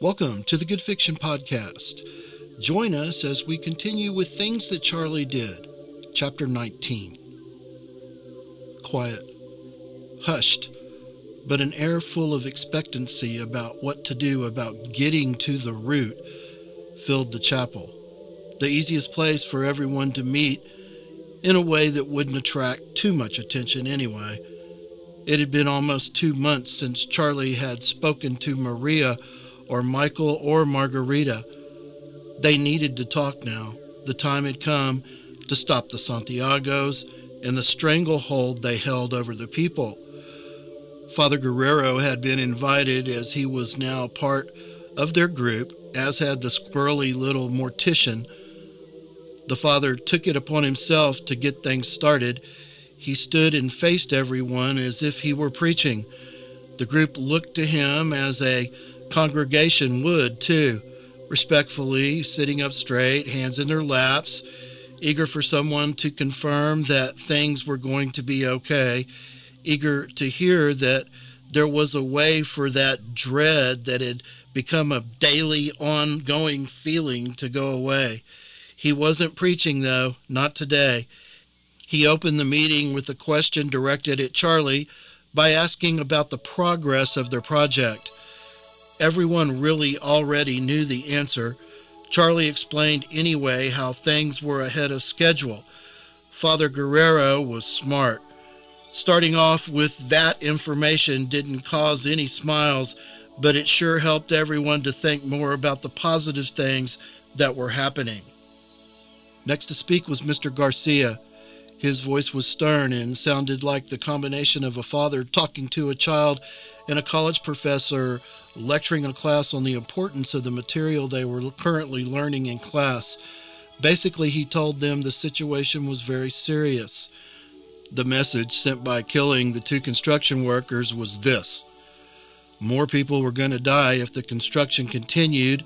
Welcome to the Good Fiction Podcast. Join us as we continue with Things That Charlie Did, Chapter 19. Quiet, hushed, but an air full of expectancy about what to do about getting to the root filled the chapel, the easiest place for everyone to meet in a way that wouldn't attract too much attention anyway. It had been almost two months since Charlie had spoken to Maria or Michael or Margarita. They needed to talk now. The time had come to stop the Santiagos and the stranglehold they held over the people. Father Guerrero had been invited as he was now part of their group, as had the squirrely little mortician. The father took it upon himself to get things started. He stood and faced everyone as if he were preaching. The group looked to him as a congregation would, too, respectfully, sitting up straight, hands in their laps, eager for someone to confirm that things were going to be okay, eager to hear that there was a way for that dread that had become a daily, ongoing feeling to go away. He wasn't preaching, though, not today. He opened the meeting with a question directed at Charlie by asking about the progress of their project. Everyone really already knew the answer. Charlie explained anyway how things were ahead of schedule. Father Guerrero was smart. Starting off with that information didn't cause any smiles, but it sure helped everyone to think more about the positive things that were happening. Next to speak was Mr. Garcia. His voice was stern and sounded like the combination of a father talking to a child and a college professor lecturing a class on the importance of the material they were currently learning in class. Basically, he told them the situation was very serious. The message sent by killing the two construction workers was this more people were going to die if the construction continued,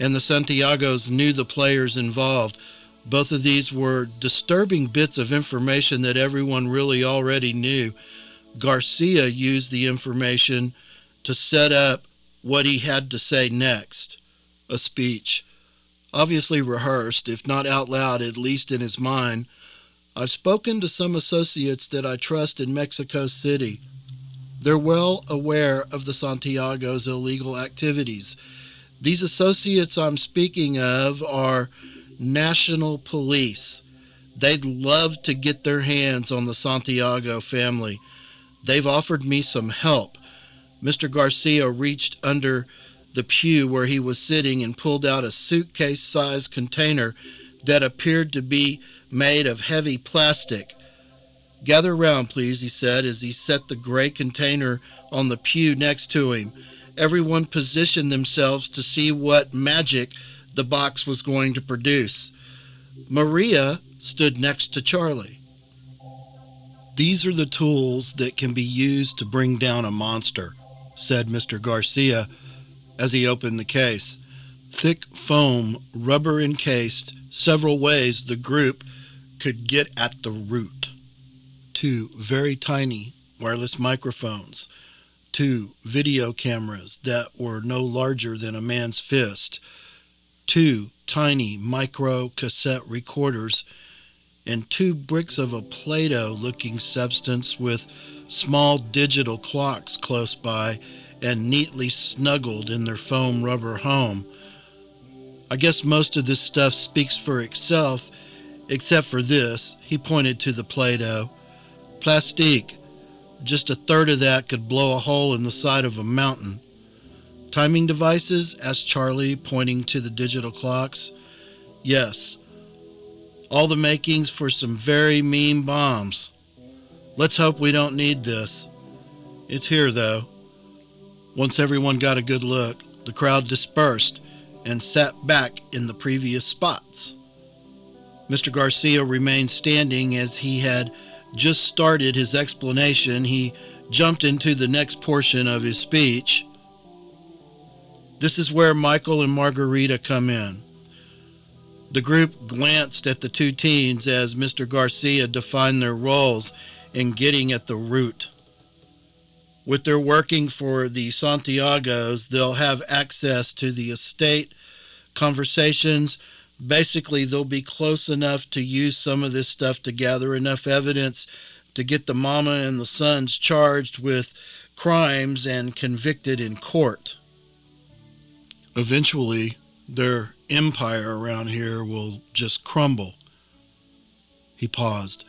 and the Santiagos knew the players involved. Both of these were disturbing bits of information that everyone really already knew. Garcia used the information to set up what he had to say next a speech. Obviously rehearsed, if not out loud, at least in his mind. I've spoken to some associates that I trust in Mexico City. They're well aware of the Santiago's illegal activities. These associates I'm speaking of are national police. They'd love to get their hands on the Santiago family. They've offered me some help. Mr. Garcia reached under the pew where he was sitting and pulled out a suitcase sized container that appeared to be made of heavy plastic. Gather round, please, he said as he set the gray container on the pew next to him. Everyone positioned themselves to see what magic the box was going to produce. Maria stood next to Charlie. These are the tools that can be used to bring down a monster, said Mr. Garcia as he opened the case. Thick foam, rubber encased, several ways the group could get at the root. Two very tiny wireless microphones, two video cameras that were no larger than a man's fist, two tiny micro cassette recorders, and two bricks of a Play Doh looking substance with small digital clocks close by and neatly snuggled in their foam rubber home. I guess most of this stuff speaks for itself, except for this. He pointed to the Play Doh. Plastique. Just a third of that could blow a hole in the side of a mountain. Timing devices? asked Charlie, pointing to the digital clocks. Yes. All the makings for some very mean bombs. Let's hope we don't need this. It's here, though. Once everyone got a good look, the crowd dispersed and sat back in the previous spots. Mr. Garcia remained standing as he had just started his explanation. He jumped into the next portion of his speech. This is where Michael and Margarita come in. The group glanced at the two teens as Mr. Garcia defined their roles in getting at the root. with their working for the Santiagos, they'll have access to the estate conversations. Basically, they'll be close enough to use some of this stuff to gather enough evidence to get the mama and the sons charged with crimes and convicted in court. Eventually, their empire around here will just crumble. He paused.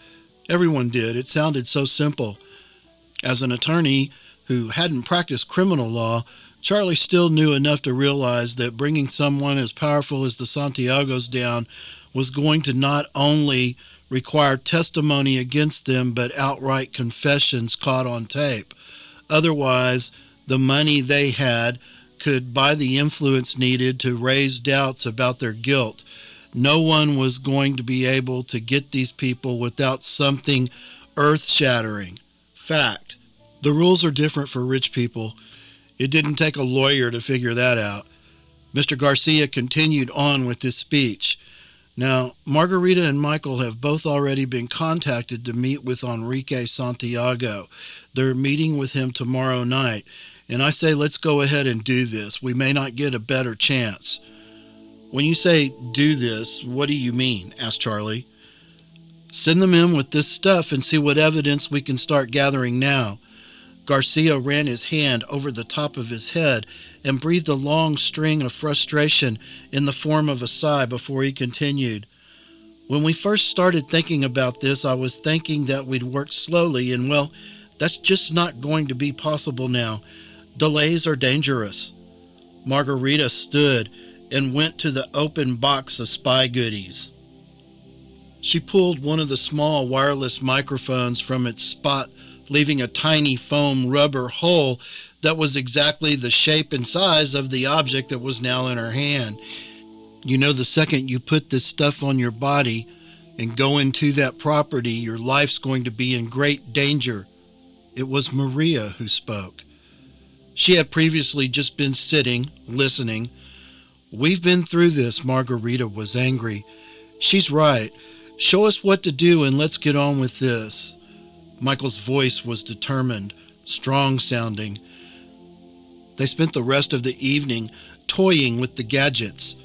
Everyone did. It sounded so simple. As an attorney who hadn't practiced criminal law, Charlie still knew enough to realize that bringing someone as powerful as the Santiagos down was going to not only require testimony against them, but outright confessions caught on tape. Otherwise, the money they had could buy the influence needed to raise doubts about their guilt. No one was going to be able to get these people without something earth shattering. Fact. The rules are different for rich people. It didn't take a lawyer to figure that out. Mr. Garcia continued on with his speech. Now, Margarita and Michael have both already been contacted to meet with Enrique Santiago. They're meeting with him tomorrow night. And I say, let's go ahead and do this. We may not get a better chance. When you say do this, what do you mean? asked Charlie. Send them in with this stuff and see what evidence we can start gathering now. Garcia ran his hand over the top of his head and breathed a long string of frustration in the form of a sigh before he continued. When we first started thinking about this, I was thinking that we'd work slowly, and well, that's just not going to be possible now. Delays are dangerous. Margarita stood and went to the open box of spy goodies. She pulled one of the small wireless microphones from its spot, leaving a tiny foam rubber hole that was exactly the shape and size of the object that was now in her hand. You know, the second you put this stuff on your body and go into that property, your life's going to be in great danger. It was Maria who spoke. She had previously just been sitting, listening, We've been through this, Margarita was angry. She's right. Show us what to do and let's get on with this. Michael's voice was determined, strong sounding. They spent the rest of the evening toying with the gadgets.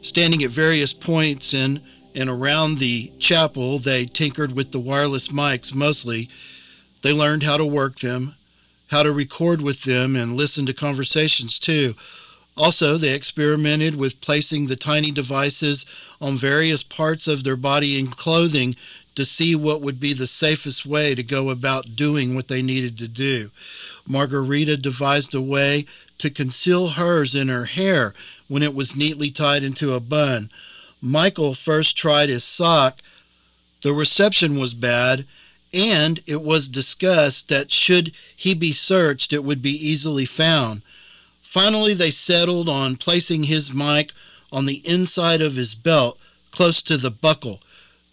Standing at various points in and around the chapel, they tinkered with the wireless mics mostly. They learned how to work them, how to record with them, and listen to conversations too. Also, they experimented with placing the tiny devices on various parts of their body and clothing to see what would be the safest way to go about doing what they needed to do. Margarita devised a way to conceal hers in her hair when it was neatly tied into a bun. Michael first tried his sock. The reception was bad, and it was discussed that should he be searched, it would be easily found. Finally, they settled on placing his mic on the inside of his belt, close to the buckle.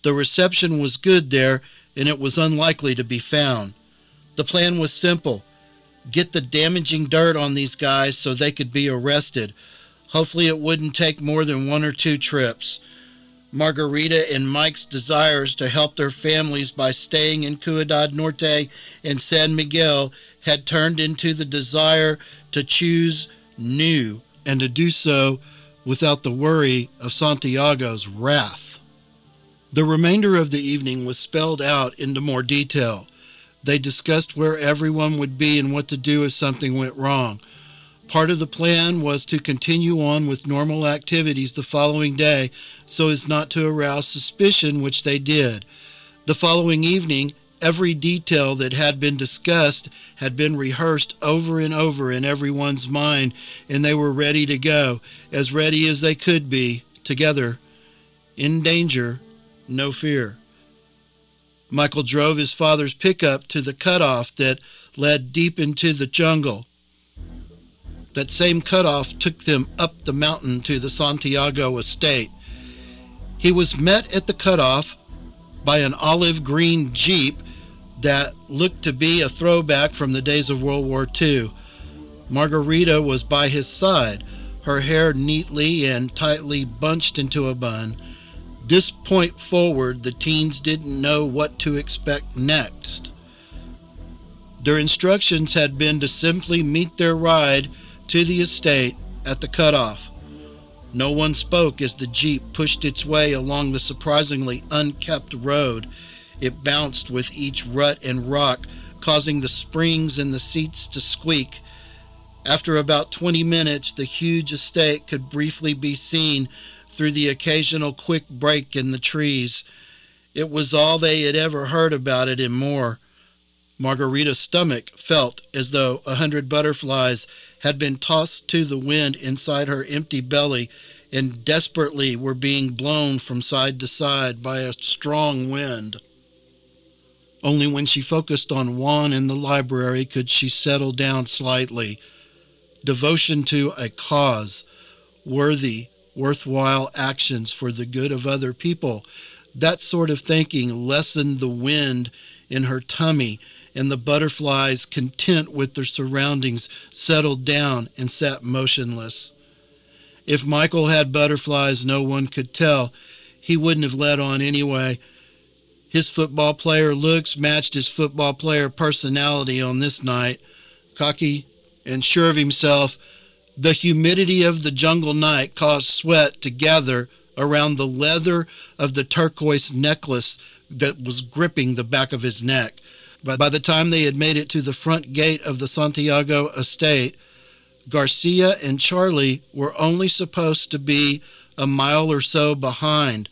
The reception was good there, and it was unlikely to be found. The plan was simple get the damaging dirt on these guys so they could be arrested. Hopefully, it wouldn't take more than one or two trips. Margarita and Mike's desires to help their families by staying in Ciudad Norte and San Miguel had turned into the desire to choose new and to do so without the worry of Santiago's wrath. The remainder of the evening was spelled out into more detail. They discussed where everyone would be and what to do if something went wrong. Part of the plan was to continue on with normal activities the following day so as not to arouse suspicion, which they did. The following evening, Every detail that had been discussed had been rehearsed over and over in everyone's mind, and they were ready to go, as ready as they could be, together. In danger, no fear. Michael drove his father's pickup to the cutoff that led deep into the jungle. That same cutoff took them up the mountain to the Santiago estate. He was met at the cutoff by an olive green Jeep that looked to be a throwback from the days of World War II. Margarita was by his side, her hair neatly and tightly bunched into a bun. This point forward, the teens didn't know what to expect next. Their instructions had been to simply meet their ride to the estate at the cutoff. No one spoke as the Jeep pushed its way along the surprisingly unkept road. It bounced with each rut and rock, causing the springs in the seats to squeak. After about 20 minutes, the huge estate could briefly be seen through the occasional quick break in the trees. It was all they had ever heard about it and more. Margarita's stomach felt as though a hundred butterflies had been tossed to the wind inside her empty belly and desperately were being blown from side to side by a strong wind. Only when she focused on Juan in the library could she settle down slightly. Devotion to a cause, worthy, worthwhile actions for the good of other people, that sort of thinking lessened the wind in her tummy and the butterflies, content with their surroundings, settled down and sat motionless. If Michael had butterflies, no one could tell. He wouldn't have let on anyway. His football player looks matched his football player personality on this night. Cocky and sure of himself, the humidity of the jungle night caused sweat to gather around the leather of the turquoise necklace that was gripping the back of his neck. But by the time they had made it to the front gate of the Santiago estate, Garcia and Charlie were only supposed to be a mile or so behind.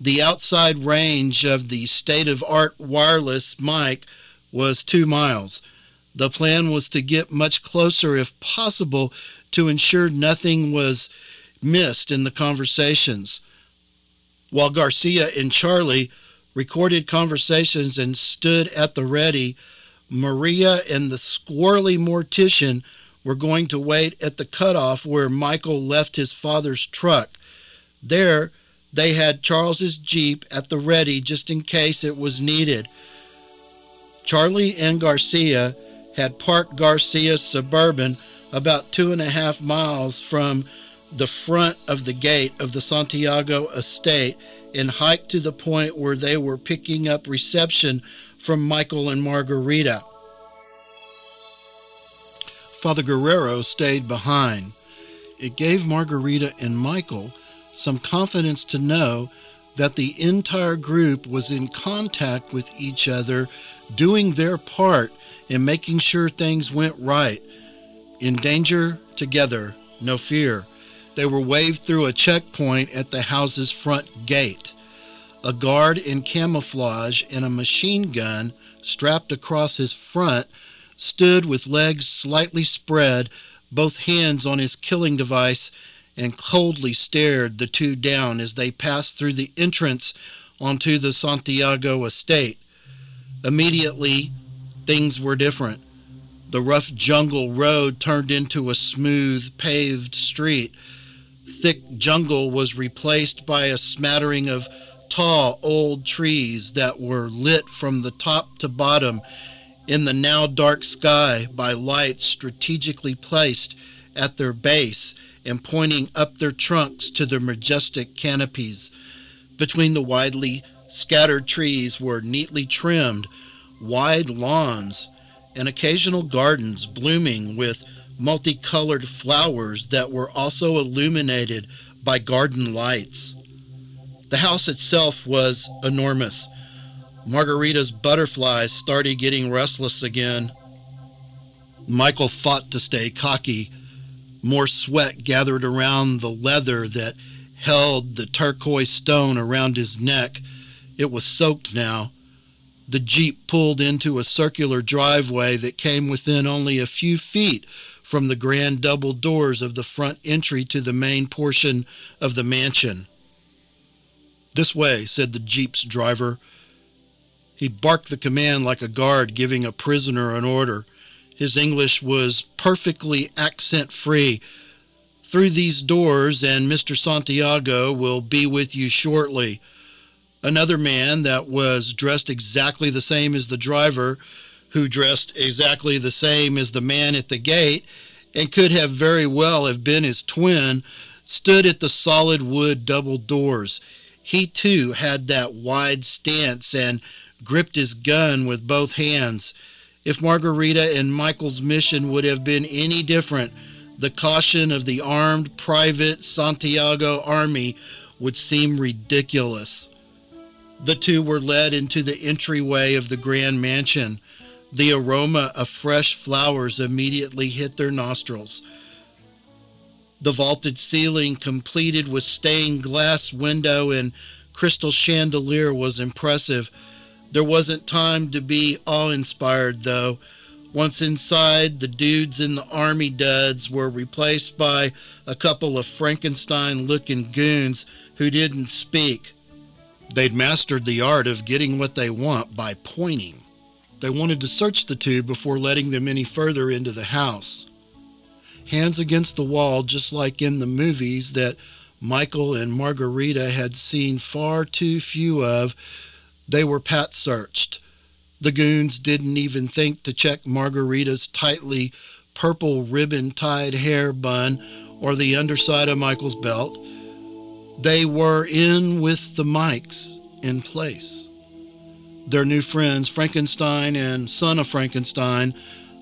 The outside range of the state of art wireless mic was two miles. The plan was to get much closer if possible to ensure nothing was missed in the conversations. While Garcia and Charlie recorded conversations, and stood at the ready. Maria and the squirrely mortician were going to wait at the cutoff where Michael left his father's truck. There, they had Charles's Jeep at the ready just in case it was needed. Charlie and Garcia had parked Garcia's Suburban about two and a half miles from the front of the gate of the Santiago estate and hiked to the point where they were picking up reception from Michael and Margarita. Father Guerrero stayed behind. It gave Margarita and Michael some confidence to know that the entire group was in contact with each other, doing their part in making sure things went right. In danger together, no fear. They were waved through a checkpoint at the house's front gate. A guard in camouflage and a machine gun strapped across his front stood with legs slightly spread, both hands on his killing device, and coldly stared the two down as they passed through the entrance onto the Santiago estate. Immediately, things were different. The rough jungle road turned into a smooth, paved street thick jungle was replaced by a smattering of tall old trees that were lit from the top to bottom in the now dark sky by lights strategically placed at their base and pointing up their trunks to their majestic canopies. Between the widely scattered trees were neatly trimmed wide lawns and occasional gardens blooming with multicolored flowers that were also illuminated by garden lights. The house itself was enormous. Margarita's butterflies started getting restless again. Michael fought to stay cocky. More sweat gathered around the leather that held the turquoise stone around his neck. It was soaked now. The Jeep pulled into a circular driveway that came within only a few feet from the grand double doors of the front entry to the main portion of the mansion. This way, said the Jeep's driver. He barked the command like a guard giving a prisoner an order. His English was perfectly accent free. Through these doors, and Mr. Santiago will be with you shortly. Another man that was dressed exactly the same as the driver who dressed exactly the same as the man at the gate and could have very well have been his twin, stood at the solid wood double doors. He too had that wide stance and gripped his gun with both hands. If Margarita and Michael's mission would have been any different, the caution of the armed private Santiago army would seem ridiculous. The two were led into the entryway of the grand mansion. The aroma of fresh flowers immediately hit their nostrils. The vaulted ceiling, completed with stained glass window and crystal chandelier, was impressive. There wasn't time to be awe inspired, though. Once inside, the dudes in the army duds were replaced by a couple of Frankenstein looking goons who didn't speak. They'd mastered the art of getting what they want by pointing. They wanted to search the two before letting them any further into the house. Hands against the wall, just like in the movies that Michael and Margarita had seen far too few of, they were pat searched. The goons didn't even think to check Margarita's tightly purple ribbon tied hair bun or the underside of Michael's belt. They were in with the mics in place. Their new friends, Frankenstein and Son of Frankenstein,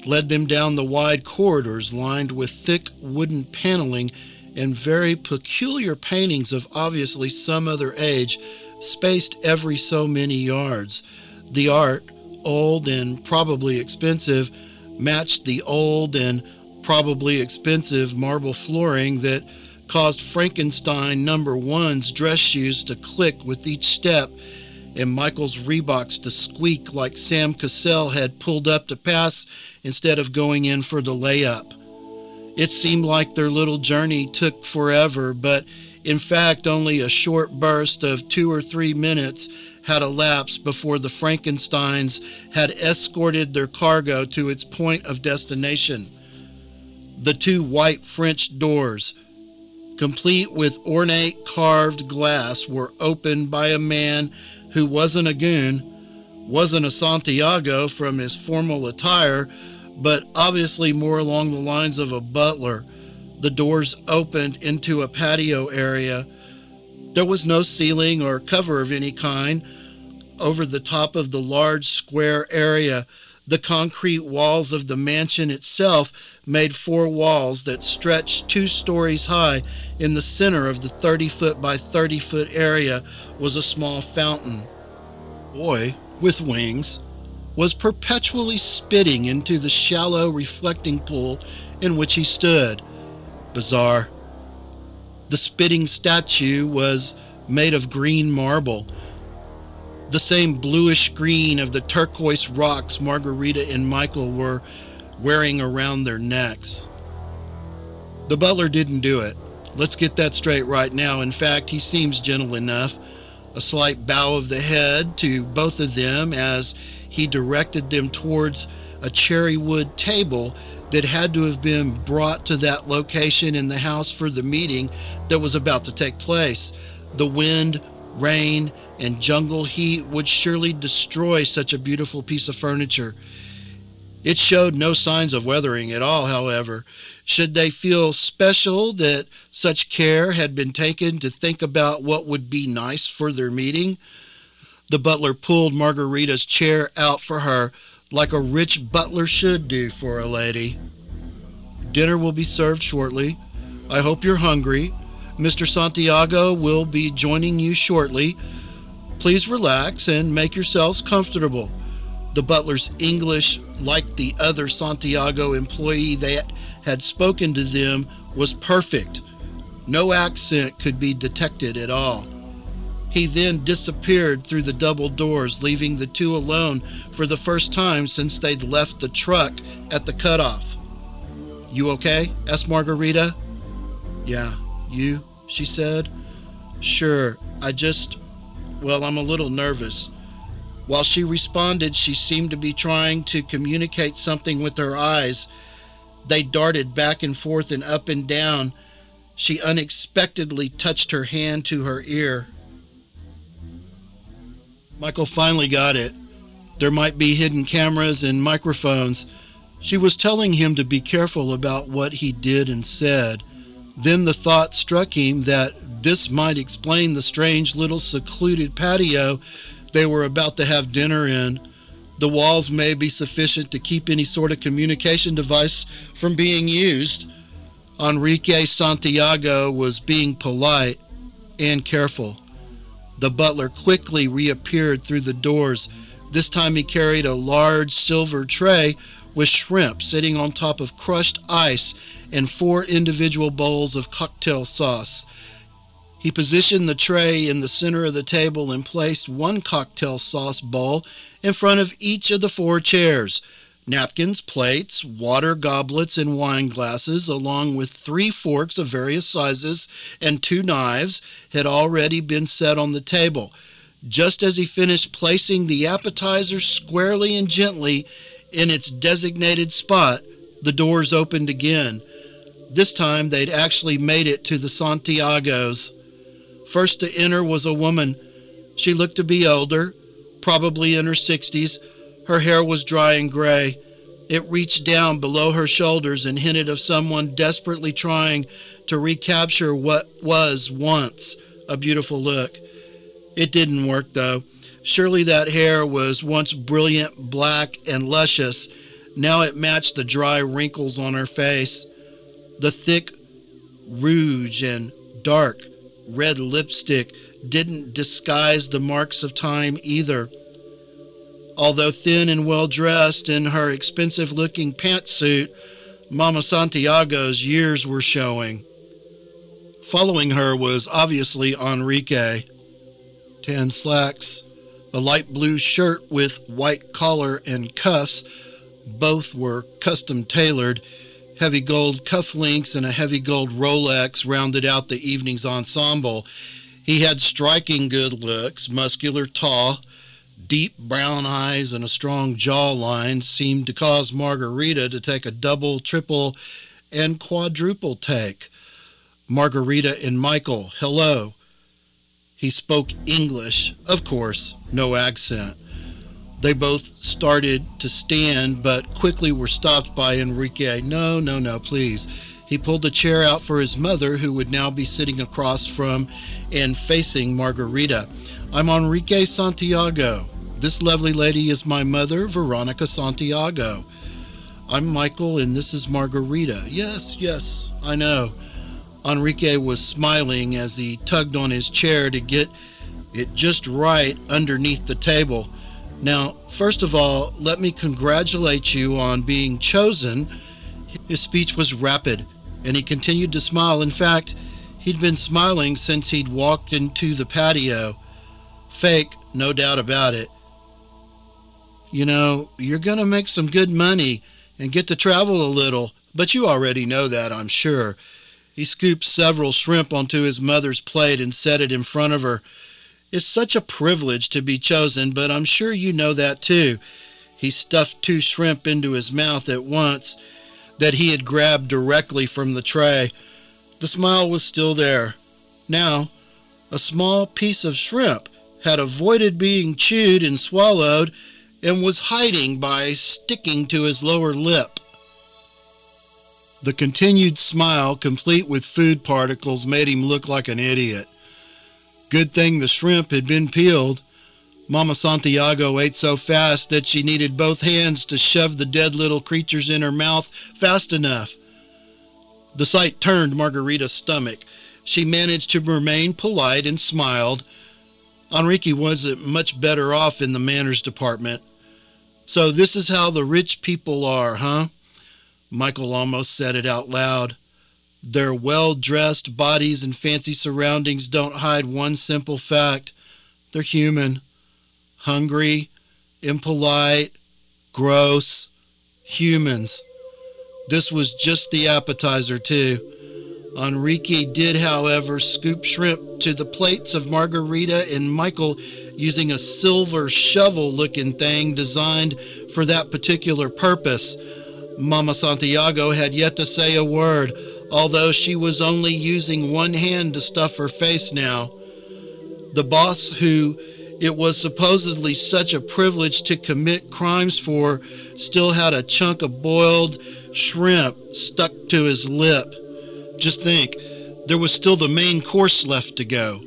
led them down the wide corridors lined with thick wooden paneling and very peculiar paintings of obviously some other age, spaced every so many yards. The art, old and probably expensive, matched the old and probably expensive marble flooring that caused Frankenstein number one's dress shoes to click with each step and Michael's Reeboks to squeak like Sam Cassell had pulled up to pass instead of going in for the layup. It seemed like their little journey took forever, but in fact, only a short burst of two or three minutes had elapsed before the Frankensteins had escorted their cargo to its point of destination. The two white French doors, complete with ornate carved glass, were opened by a man who wasn't a goon, wasn't a Santiago from his formal attire, but obviously more along the lines of a butler. The doors opened into a patio area. There was no ceiling or cover of any kind over the top of the large square area. The concrete walls of the mansion itself made four walls that stretched two stories high. In the center of the 30 foot by 30 foot area was a small fountain. Boy with wings was perpetually spitting into the shallow reflecting pool in which he stood. Bizarre. The spitting statue was made of green marble, the same bluish green of the turquoise rocks Margarita and Michael were wearing around their necks. The butler didn't do it. Let's get that straight right now. In fact, he seems gentle enough. A slight bow of the head to both of them as he directed them towards a cherry wood table that had to have been brought to that location in the house for the meeting that was about to take place. The wind, rain, and jungle heat would surely destroy such a beautiful piece of furniture. It showed no signs of weathering at all, however. Should they feel special that such care had been taken to think about what would be nice for their meeting? The butler pulled Margarita's chair out for her like a rich butler should do for a lady. Dinner will be served shortly. I hope you're hungry. Mr. Santiago will be joining you shortly. Please relax and make yourselves comfortable. The butler's English, like the other Santiago employee that had spoken to them, was perfect. No accent could be detected at all. He then disappeared through the double doors, leaving the two alone for the first time since they'd left the truck at the cutoff. You okay? asked Margarita. Yeah, you? she said. Sure, I just. Well, I'm a little nervous. While she responded, she seemed to be trying to communicate something with her eyes. They darted back and forth and up and down. She unexpectedly touched her hand to her ear. Michael finally got it. There might be hidden cameras and microphones. She was telling him to be careful about what he did and said. Then the thought struck him that this might explain the strange little secluded patio they were about to have dinner in. The walls may be sufficient to keep any sort of communication device from being used. Enrique Santiago was being polite and careful. The butler quickly reappeared through the doors. This time he carried a large silver tray with shrimp sitting on top of crushed ice and four individual bowls of cocktail sauce. He positioned the tray in the center of the table and placed one cocktail sauce bowl in front of each of the four chairs. Napkins, plates, water goblets, and wine glasses, along with three forks of various sizes and two knives, had already been set on the table. Just as he finished placing the appetizer squarely and gently in its designated spot, the doors opened again. This time they'd actually made it to the Santiagos. First to enter was a woman. She looked to be older, probably in her 60s. Her hair was dry and gray. It reached down below her shoulders and hinted of someone desperately trying to recapture what was once a beautiful look. It didn't work, though. Surely that hair was once brilliant, black, and luscious. Now it matched the dry wrinkles on her face. The thick rouge and dark, red lipstick didn't disguise the marks of time either. Although thin and well dressed in her expensive looking pantsuit, Mama Santiago's years were showing. Following her was obviously Enrique. Tan slacks, a light blue shirt with white collar and cuffs, both were custom tailored Heavy gold cufflinks and a heavy gold Rolex rounded out the evening's ensemble. He had striking good looks, muscular, tall, deep brown eyes, and a strong jawline seemed to cause Margarita to take a double, triple, and quadruple take. Margarita and Michael, hello. He spoke English, of course, no accent. They both started to stand, but quickly were stopped by Enrique. No, no, no, please. He pulled a chair out for his mother, who would now be sitting across from and facing Margarita. I'm Enrique Santiago. This lovely lady is my mother, Veronica Santiago. I'm Michael, and this is Margarita. Yes, yes, I know. Enrique was smiling as he tugged on his chair to get it just right underneath the table. Now, first of all, let me congratulate you on being chosen. His speech was rapid, and he continued to smile. In fact, he'd been smiling since he'd walked into the patio. Fake, no doubt about it. You know, you're going to make some good money and get to travel a little, but you already know that, I'm sure. He scooped several shrimp onto his mother's plate and set it in front of her. It's such a privilege to be chosen, but I'm sure you know that too. He stuffed two shrimp into his mouth at once that he had grabbed directly from the tray. The smile was still there. Now, a small piece of shrimp had avoided being chewed and swallowed and was hiding by sticking to his lower lip. The continued smile, complete with food particles, made him look like an idiot. Good thing the shrimp had been peeled. Mama Santiago ate so fast that she needed both hands to shove the dead little creatures in her mouth fast enough. The sight turned Margarita's stomach. She managed to remain polite and smiled. Enrique wasn't much better off in the manners department. So this is how the rich people are, huh? Michael almost said it out loud. Their well dressed bodies and fancy surroundings don't hide one simple fact they're human, hungry, impolite, gross, humans. This was just the appetizer, too. Enrique did, however, scoop shrimp to the plates of Margarita and Michael using a silver shovel looking thing designed for that particular purpose. Mama Santiago had yet to say a word although she was only using one hand to stuff her face now. The boss, who it was supposedly such a privilege to commit crimes for, still had a chunk of boiled shrimp stuck to his lip. Just think, there was still the main course left to go.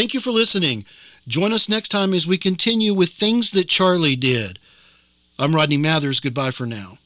Thank you for listening. Join us next time as we continue with things that Charlie did. I'm Rodney Mathers. Goodbye for now.